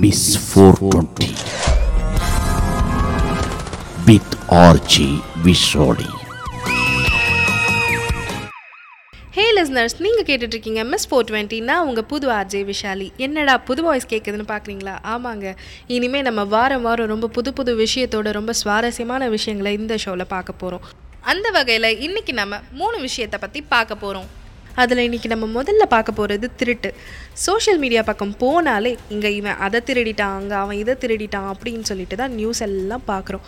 Miss four twenty with RG Vishodi hey listeners நீங்கள் கேட்டுட்ருக்கீங்க miss four டுவெண்ட்டினா உங்கள் புது ஆர்ஜே விஷாலி என்னடா புது வாய்ஸ் கேட்குதுன்னு பார்க்குறீங்களா ஆமாங்க. இனிமேல் நம்ம வாரம் வாரம் ரொம்ப புது புது விஷயத்தோட ரொம்ப சுவாரஸ்யமான விஷயங்களை இந்த ஷோவில் பார்க்க போகிறோம் அந்த வகையில் இன்றைக்கி நம்ம மூணு விஷயத்தை பற்றி பார்க்க போகிறோம் அதில் இன்றைக்கி நம்ம முதல்ல பார்க்க போகிறது திருட்டு. சோஷியல் மீடியா பக்கம் போனாலே இங்கே இவன் அதை திருடிட்டான் அங்கே அவன் இதை திருடிட்டான் அப்படின்னு சொல்லிட்டு தான் நியூஸ் எல்லாம் பார்க்குறோம்.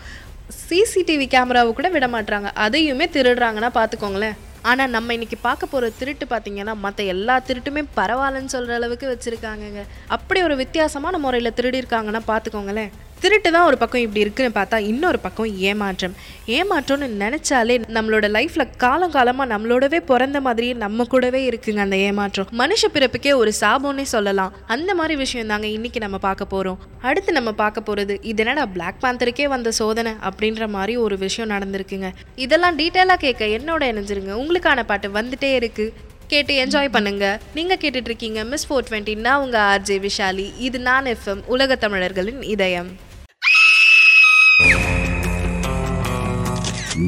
சிசிடிவி கேமராவை கூட விட மாட்டுறாங்க அதையுமே திருடுறாங்கன்னா பார்த்துக்கோங்களேன். ஆனால் நம்ம இன்னைக்கு பார்க்க போகிற திருட்டு பார்த்தீங்கன்னா மற்ற எல்லா திருட்டுமே பரவாயில்லன்னு சொல்கிற அளவுக்கு வச்சுருக்காங்கங்க. அப்படி ஒரு வித்தியாசமான முறையில் திருடியிருக்காங்கன்னா பார்த்துக்கோங்களேன். திருட்டு தான் ஒரு பக்கம் இப்படி இருக்குன்னு பார்த்தா இன்னொரு பக்கம் ஏமாற்றம். ஏமாற்றம்னு நினச்சாலே நம்மளோட லைஃப்பில் காலம் காலமாக நம்மளோடவே பிறந்த மாதிரியே நம்ம கூடவே இருக்குங்க அந்த ஏமாற்றம். மனுஷ பிறப்புக்கே ஒரு சாபம்னே சொல்லலாம். அந்த மாதிரி விஷயம் தாங்க இன்னைக்கு நம்ம பார்க்க போகிறோம் அடுத்து நம்ம பார்க்க போகிறது இது என்னடா பிளாக் பேந்தருக்கே வந்த சோதனை அப்படின்ற மாதிரி ஒரு விஷயம் நடந்திருக்குங்க. இதெல்லாம் டீட்டெயிலாக கேட்க என்னோட இணைஞ்சிருங்க. உங்களுக்கான பாட்டு வந்துட்டே இருக்கு. கேட்டு என்ஜாய் பண்ணுங்க. நீங்க கேட்டுட்டு இருக்கீங்க மிஸ் ஃபோர் டுவெண்ட்டி நான் உங்க ஆர்ஜே விஷாலி இது நான் எஃப்எம் உலக தமிழர்களின் இதயம்.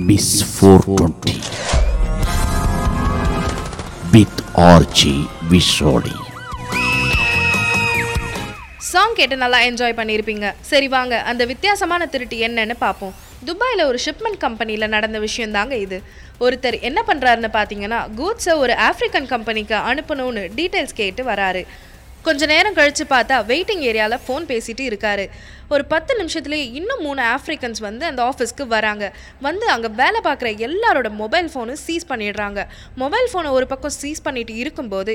Miss four twenty with RG Vishodi song கேட்டு நல்லா என்ஜாய் பண்ணியிருப்பீங்க சரி வாங்க அந்த வித்தியாசமான திருட்டு என்னன்னு பார்ப்போம் துபாயில் ஒரு ஷிப்மெண்ட் கம்பெனியில் நடந்த விஷயம் தாங்க இது. ஒருத்தர் என்ன பண்ணுறாருன்னு பார்த்தீங்கன்னா கூட்ஸை ஒரு ஆஃப்ரிக்கன் கம்பெனிக்கு அனுப்பணும்னு டீட்டெயில்ஸ் கேட்டு வராரு. கொஞ்ச நேரம் கழித்து பார்த்தா வெயிட்டிங் ஏரியாவில் ஃபோன் பேசிகிட்டு இருக்காரு. ஒரு பத்து நிமிஷத்துலேயே இன்னும் மூணு ஆஃப்ரிக்கன்ஸ் வந்து அந்த ஆஃபீஸ்க்கு வராங்க. வந்து அங்கே வேலை பார்க்குற எல்லாரோட மொபைல் ஃபோனும் சீஸ் பண்ணிடுறாங்க. மொபைல் ஃபோனை ஒரு பக்கம் சீஸ் பண்ணிட்டு இருக்கும்போது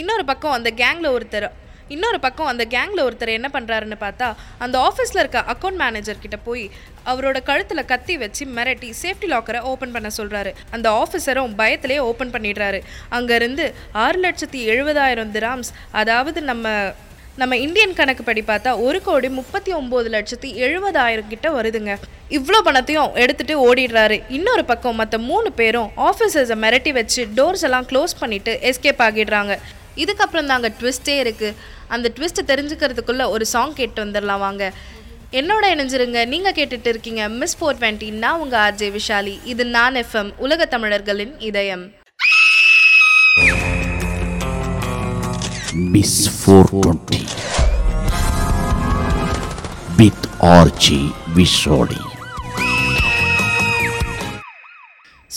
இன்னொரு பக்கம் அந்த கேங்கில் ஒருத்தர் இன்னொரு பக்கம் அந்த கேங்கில் ஒருத்தர் என்ன பண்ணுறாருன்னு பார்த்தா அந்த ஆஃபீஸில் இருக்க அக்கௌண்ட் மேனேஜர் கிட்ட போய் அவரோட கழுத்தில் கத்தி வச்சு மிரட்டி சேஃப்டி லாக்கரை ஓப்பன் பண்ண சொல்கிறாரு அந்த ஆஃபீஸரும் பயத்திலே ஓப்பன் பண்ணிடுறாரு. அங்கேருந்து ஆறு லட்சத்தி எழுபதாயிரம் திராம்ஸ் அதாவது நம்ம நம்ம இந்தியன் கணக்குப்படி பார்த்தா ஒரு கோடி முப்பத்தி ஒம்பது லட்சத்தி எழுபதாயிரம் கிட்ட வருதுங்க. இவ்வளோ பணத்தையும் எடுத்துட்டு ஓடிடுறாரு. இன்னொரு பக்கம் மற்ற மூணு பேரும் ஆஃபீஸர்ஸை மிரட்டி வச்சு டோர்ஸ் எல்லாம் க்ளோஸ் பண்ணிட்டு எஸ்கேப் ஆகிடுறாங்க. இதுக்கப்புறம் தாங்க ட்விஸ்டே இருக்குது அந்த ட்விஸ்ட்டை தெரிஞ்சுக்கிறதுக்குள்ளே ஒரு சாங் கேட்டு வந்துடலாம் வாங்க. என்னோட இணைஞ்சிருங்க. நீங்கள் கேட்டுட்டு இருக்கீங்க மிஸ் ஃபோர் டுவெண்ட்டி நான் உங்கள் ஆர்ஜே விஷாலி. இது நான் எஃப்எம் உலக தமிழர்களின் இதயம். Miss 420 with RG Vishodi.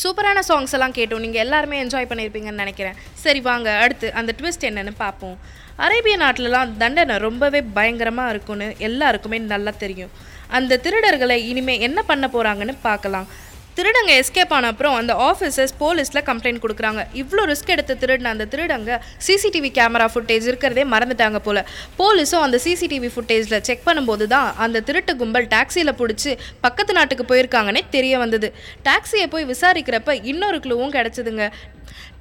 சூப்பரான சாங்ஸ் எல்லாம் கேட்டோம். நீங்கள் எல்லாருமே என்ஜாய் பண்ணியிருப்பீங்கன்னு நினைக்கிறேன். சரி வாங்க. அடுத்து அந்த ட்விஸ்ட் என்னன்னு பார்ப்போம். அரேபிய நாட்டிலலாம் தண்டனை ரொம்பவே பயங்கரமாக இருக்கும்னு எல்லாருக்குமே நல்லா தெரியும். அந்த திருடர்களை இனிமே என்ன பண்ண போகிறாங்கன்னு பார்க்கலாம். திருடங்க எஸ்கேப் ஆன அப்புறம் அந்த ஆஃபீஸர்ஸ் போலீஸில் கம்ப்ளைண்ட் கொடுக்குறாங்க. இவ்வளோ ரிஸ்க் எடுத்து திருடின அந்த திருடங்க சிசிடிவி கேமரா ஃபுட்டேஜ் இருக்கிறதே மறந்துட்டாங்க போல். போலீஸும் அந்த சிசிடிவி ஃபுட்டேஜில் செக் பண்ணும்போது தான் அந்த திருட்டு கும்பல் டாக்ஸியில் பிடிச்சி பக்கத்து நாட்டுக்கு போயிருக்காங்கன்னே தெரிய வந்தது. டாக்ஸியை போய் விசாரிக்கிறப்ப இன்னொரு க்ளூவும் கிடச்சிதுங்க.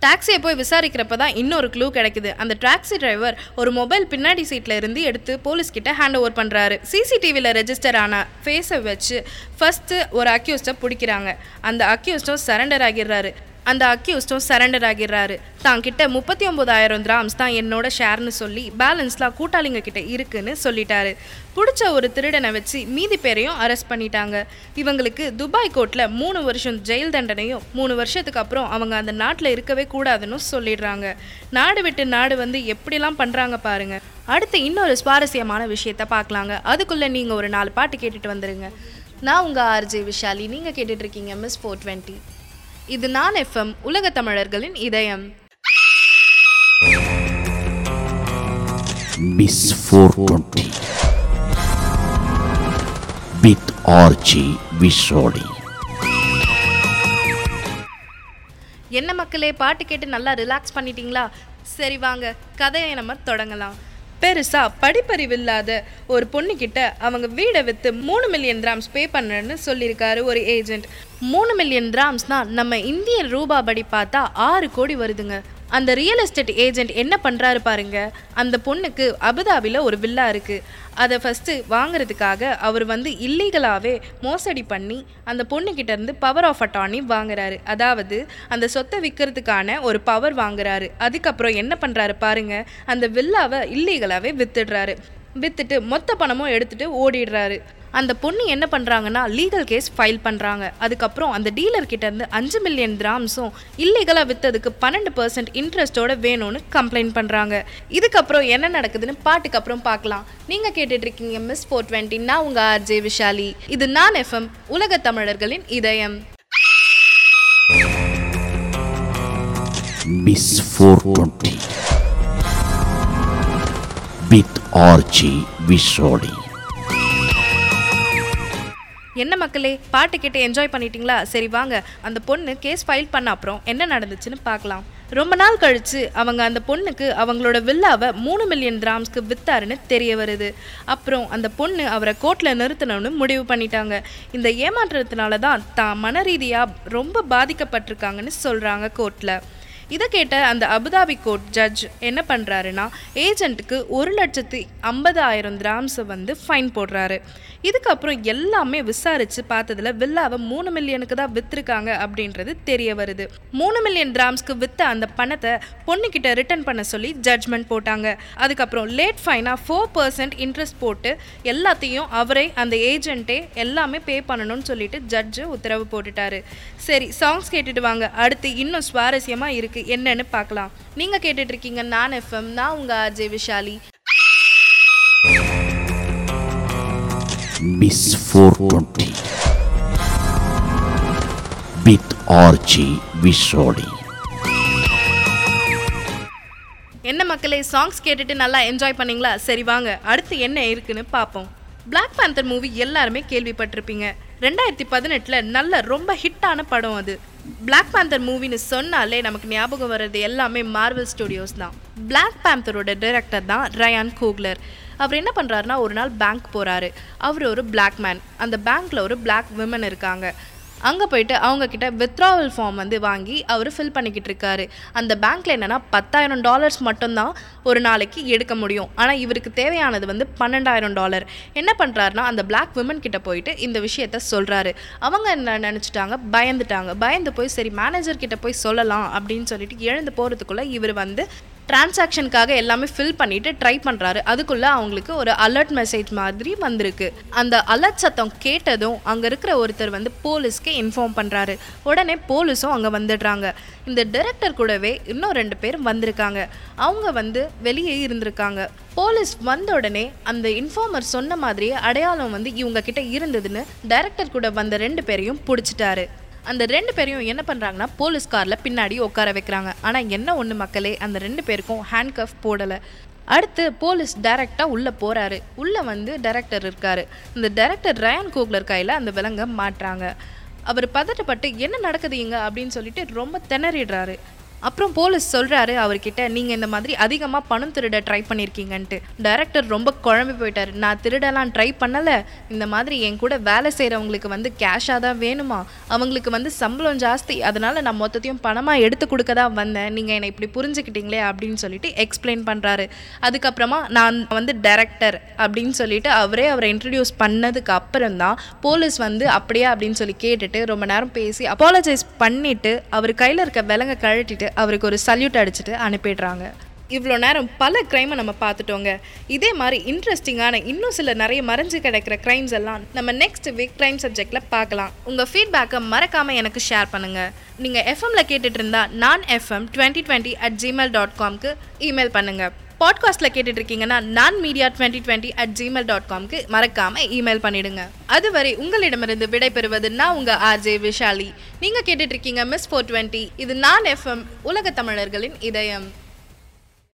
டாக்ஸியை போய் விசாரிக்கிறப்ப தான் இன்னொரு க்ளூ கிடைக்குது. அந்த டாக்ஸி டிரைவர் ஒரு மொபைல் பின்னாடி சீட்டில் இருந்து எடுத்து போலீஸ்கிட்ட ஹேண்ட் ஓவர் பண்ணுறாரு சிசிடிவியில் ரெஜிஸ்டர் ஆன ஃபேஸை வச்சு ஃபஸ்ட்டு ஒரு அக்யூஸ்டை பிடிக்கிறாங்க. அந்த அக்யூஸ்டும் சரண்டர் ஆகிடுறாரு. அந்த அக்யூஸ்டும் சரண்டர் ஆகிடுறாரு. தான் கிட்ட முப்பத்தி ஒம்பதாயிரம் கிராம்ஸ் தான் என்னோட ஷேர்னு சொல்லி பேலன்ஸ்லாம் கூட்டாளிங்க கிட்ட இருக்குன்னு சொல்லிட்டாரு. பிடிச்ச ஒரு திருடனை வச்சு மீதி பேரையும் அரெஸ்ட் பண்ணிட்டாங்க. இவங்களுக்கு துபாய் கோர்ட்டில் மூணு வருஷம் ஜெயில் தண்டனையும் மூணு வருஷத்துக்கு அப்புறம் அவங்க அந்த நாட்டில் இருக்கவே கூடாதுன்னு சொல்லிடுறாங்க. நாடு விட்டு நாடு வந்து எப்படிலாம் பண்ணுறாங்க பாருங்க. அடுத்து இன்னொரு சுவாரஸ்யமான விஷயத்த பார்க்கலாங்க. அதுக்குள்ளே நீங்கள் ஒரு நாலு பாட்டு கேட்டுட்டு வந்துடுங்க நான் உங்கள் ஆர்ஜே விஷாலி. நீங்கள் கேட்டுட்ருக்கீங்க மிஸ் ஃபோர் டுவெண்ட்டி இது நான் எஃப்எம் உலக தமிழர்களின் இதயம். Miss 420 with RG Vishodi. என்ன மக்களே பாட்டு கேட்டு நல்லா ரிலாக்ஸ் பண்ணிட்டீங்களா? சரி வாங்க கதையை நம்ம தொடங்கலாம். பெருசா படிப்பறிவில்லாத ஒரு பொண்ணுக்கிட்ட அவங்க வீடை விற்று மூணு மில்லியன் கிராம்ஸ் பே பண்ணுறேன்னு சொல்லியிருக்காரு ஒரு ஏஜென்ட் மூணு மில்லியன் கிராம்ஸ்னா நம்ம இந்தியன் ரூபா படி பார்த்தா ஆறு கோடி வருதுங்க. அந்த ரியல் எஸ்டேட் ஏஜென்ட் என்ன பண்ணுறாரு பாருங்க. அந்த பொண்ணுக்கு அபுதாபியில் ஒரு வில்லா இருக்குது அதை ஃபஸ்ட்டு வாங்குறதுக்காக அவர் வந்து இல்லீகலாகவே மோசடி பண்ணி அந்த பொண்ணுக்கிட்ட இருந்து பவர் ஆஃப் அட்டானி வாங்குறாரு. அதாவது அந்த சொத்தை விற்கிறதுக்கான ஒரு பவர் வாங்குறாரு. அதுக்கப்புறம் என்ன பண்ணுறாரு பாருங்க. அந்த வில்லாவை இல்லீகலாகவே வித்துடுறாரு. வித்துட்டு மொத்த பணமும் எடுத்துட்டு ஓடிடுறாரு. அந்த பொண்ணு என்ன பண்ணுறாங்கன்னா லீகல் கேஸ் ஃபைல் பண்ணுறாங்க அதுக்கப்புறம் அந்த டீலர் அஞ்சு மில்லியன் கிராம்ஸும் இல்லீகலாக விற்றதுக்கு பன்னெண்டு பர்சன்ட் இன்ட்ரெஸ்ட்டோட வேணும்னு கம்ப்ளைண்ட் பண்ணுறாங்க இதுக்கப்புறம் என்ன நடக்குதுன்னு பாட்டுக்கு அப்புறம் பார்க்கலாம். நீங்கள் கேட்டுட்ருக்கீங்க மிஸ் ஃபோர் டுவெண்ட்டி நான் உங்கள் ஆர்ஜே விஷாலி. இது நான் எஃப்எம் உலக தமிழர்களின் இதயம். Miss 420 with RG Vishodi. என்ன மக்களே பாட்டு கேட்டு என்ஜாய் பண்ணிட்டீங்களா? சரி வாங்க அந்த பொண்ணு கேஸ் ஃபைல் பண்ண அப்புறம் என்ன நடந்துச்சுன்னு பார்க்கலாம். ரொம்ப நாள் கழிச்சு அவங்க அந்த பொண்ணுக்கு அவங்களோட வில்லாவை மூணு மில்லியன் கிராம்ஸ்க்கு வித்தாருன்னு தெரிய வருது. அப்புறம் அந்த பொண்ணு அவரை கோர்ட்டில் நிறுத்தணும்னு முடிவு பண்ணிட்டாங்க. இந்த ஏமாற்றத்தினால தான் தான் மன ரீதியாக ரொம்ப பாதிக்கப்பட்டிருக்காங்கன்னு சொல்கிறாங்க கோர்ட்டில் இதை கேட்ட அந்த அபுதாபி கோர்ட் ஜட்ஜ் என்ன பண்ணுறாருன்னா ஏஜென்ட்டுக்கு ஒரு லட்சத்தி ஐம்பதாயிரம் கிராம்ஸை வந்து ஃபைன் போடுறாரு. இதுக்கப்புறம் எல்லாமே விசாரித்து பார்த்ததில் வில்லாவை மூணு மில்லியனுக்கு தான் விற்றுருக்காங்க அப்படின்றது தெரிய வருது. மூணு மில்லியன் கிராம்ஸ்க்கு விற்ற அந்த பணத்தை பொண்ணுக்கிட்ட ரிட்டர்ன் பண்ண சொல்லி ஜட்ஜ்மெண்ட் போட்டாங்க. அதுக்கப்புறம் லேட் ஃபைனாக ஃபோர் பர்சன்ட் இன்ட்ரெஸ்ட் போட்டு எல்லாத்தையும் அவரே அந்த ஏஜென்ட்டே எல்லாமே பே பண்ணணும்னு சொல்லிட்டு ஜட்ஜு உத்தரவு போட்டுட்டாரு. சரி சாங்ஸ் கேட்டுட்டு வாங்க. அடுத்து இன்னும் சுவாரஸ்யமாக இருக்குது என்னன்னு பார்க்கலாம். நீங்கள் கேட்டுட்டு இருக்கீங்க நான் எஃப்எம் நான் உங்கள் Ajay Vishali. Miss 420 with RG Vishodi. என்ன மக்களே சாங்ஸ் கேட்டுட்டு நல்லா என்ஜாய் பண்ணீங்களா? சரி வாங்க அடுத்து என்ன இருக்குன்னு பார்ப்போம். Black Panther மூவி எல்லாருமே கேள்விப்பட்டிருப்பீங்க. ரெண்டாயிரத்தி பதினெட்டில் நல்ல ரொம்ப ஹிட்டான படம் அது. பிளாக் பேந்தர் மூவின்னு சொன்னாலே நமக்கு ஞாபகம் வர்றது எல்லாமே மார்வல் ஸ்டுடியோஸ் தான். பிளாக் பேந்தரோட டைரக்டர் தான் ரயான் கோக்லர் அவர் என்ன பண்ணுறாருனா ஒரு நாள் பேங்க் போகிறாரு அவர் ஒரு பிளாக் மேன் அந்த பேங்க்கில் ஒரு பிளாக் விமன் இருக்காங்க. அங்கே போயிட்டு அவங்கக்கிட்ட வித்ராவல் ஃபார்ம் வந்து வாங்கி அவர் ஃபில் பண்ணிக்கிட்டு இருக்காரு. அந்த பேங்க்கில் என்னென்னா பத்தாயிரம் டாலர்ஸ் மட்டும்தான் ஒரு நாளைக்கு எடுக்க முடியும். ஆனால் இவருக்கு தேவையானது வந்து பன்னெண்டாயிரம் டாலர் என்ன பண்ணுறாருனா அந்த பிளாக் விமன் கிட்ட போயிட்டு இந்த விஷயத்த சொல்கிறாரு அவங்க என்ன நினச்சிட்டாங்க? பயந்துட்டாங்க. பயந்து போய் சரி மேனேஜர் கிட்ட போய் சொல்லலாம் அப்படின்னு சொல்லிட்டு எழுந்து போகிறதுக்குள்ளே இவர் வந்து டிரான்சாக்ஷனுக்காக எல்லாமே ஃபில் பண்ணிவிட்டு ட்ரை பண்ணுறாரு அதுக்குள்ளே அவங்களுக்கு ஒரு அலர்ட் மெசேஜ் மாதிரி வந்திருக்கு. அந்த அலர்ட் சத்தம் கேட்டதும் அங்கே இருக்கிற ஒருத்தர் வந்து போலீஸ்க்கு இன்ஃபார்ம் பண்ணுறாரு உடனே போலீஸும் அங்கே வந்துடுறாங்க. இந்த டைரக்டர் கூடவே இன்னும் ரெண்டு பேர் வந்திருக்காங்க. அவங்க வந்து வெளியே இருந்திருக்காங்க. போலீஸ் வந்த உடனே அந்த இன்ஃபார்மர் சொன்ன மாதிரியே அடையாளம் வந்து இவங்க கிட்ட இருந்ததுன்னு டைரக்டர் கூட வந்த ரெண்டு பேரையும் பிடிச்சிட்டாரு. அந்த ரெண்டு பேரையும் என்ன பண்ணுறாங்கன்னா போலீஸ் காரில் பின்னாடி உட்கார வைக்கிறாங்க. ஆனால் என்ன ஒன்று மக்களே அந்த ரெண்டு பேருக்கும் ஹேண்ட் கஃப் போடலை. அடுத்து போலீஸ் டைரெக்டாக உள்ளே போகிறாரு உள்ளே வந்து டைரக்டர் இருக்கார். இந்த டைரக்டர் ரயான் கோக்லர் கையில் அந்த விலங்கை மாட்டுறாங்க. அவர் பதட்டப்பட்டு என்ன நடக்குது இங்கே? அப்படின்னு சொல்லிட்டு ரொம்ப திணறிடுறாரு. அப்புறம் போலீஸ் சொல்கிறாரு அவர்கிட்ட நீங்கள் இந்த மாதிரி அதிகமாக பணம் திருட ட்ரை பண்ணியிருக்கீங்கன்ட்டு டைரக்டர் ரொம்ப குழம்பி போயிட்டார். நான் திருடலாம் ட்ரை பண்ணலை. இந்த மாதிரி என் கூட வேலை செய்கிறவங்களுக்கு வந்து கேஷாக தான் வேணுமா? அவங்களுக்கு வந்து சம்பளம் ஜாஸ்தி. அதனால் நான் மொத்தத்தையும் பணமாக எடுத்து கொடுக்க தான் வந்தேன். நீங்கள் என்னை இப்படி புரிஞ்சுக்கிட்டீங்களே? அப்படின்னு சொல்லிட்டு எக்ஸ்பிளைன் பண்ணுறாரு அதுக்கப்புறமா நான் வந்து டைரக்டர் அப்படின்னு சொல்லிட்டு அவரே அவரை இன்ட்ரடியூஸ் பண்ணதுக்கு அப்புறம் தான் போலீஸ் வந்து அப்படியே அப்படின்னு சொல்லி கேட்டுட்டு ரொம்ப நேரம் பேசி அப்பாலஜைஸ் பண்ணிவிட்டு அவர் கையில் இருக்க விலங்க கழட்டிட்டு அவருக்கு ஒரு சல்யூட் அடிச்சுட்டு அனுப்பிடுறாங்க. இவ்வளோ நேரம் பல க்ரைமை நம்ம பார்த்துட்டோங்க. இதே மாதிரி இன்ட்ரெஸ்டிங்கான இன்னும் சில நிறைய மறைஞ்சு கிடக்கிற க்ரைம்ஸ் எல்லாம் நம்ம நெக்ஸ்ட் வீக் க்ரைம் சப்ஜெக்டில் பார்க்கலாம். உங்கள் ஃபீட்பேக்கை மறக்காமல் எனக்கு ஷேர் பண்ணுங்கள் நீங்கள் எஃப்எம்ல கேட்டுட்டு இருந்தால் நான் FM twenty twenty at Gmail dot காம்க்கு email பண்ணுங்கள் பாட்காஸ்ட்டில் கேட்டுட்டு இருக்கீங்கன்னா நான் media twenty twenty at Gmail dot காம்க்கு மறக்காமல் இமெயில் பண்ணிடுங்க. அதுவரை உங்களிடமிருந்து விடைபெறுவது நான் உங்கள் ஆர்ஜே விஷாலி. நீங்கள் கேட்டுட்ருக்கீங்க மிஸ் ஃபோர் டுவெண்ட்டி இது நான் எஃப்எம் உலக தமிழர்களின் இதயம்.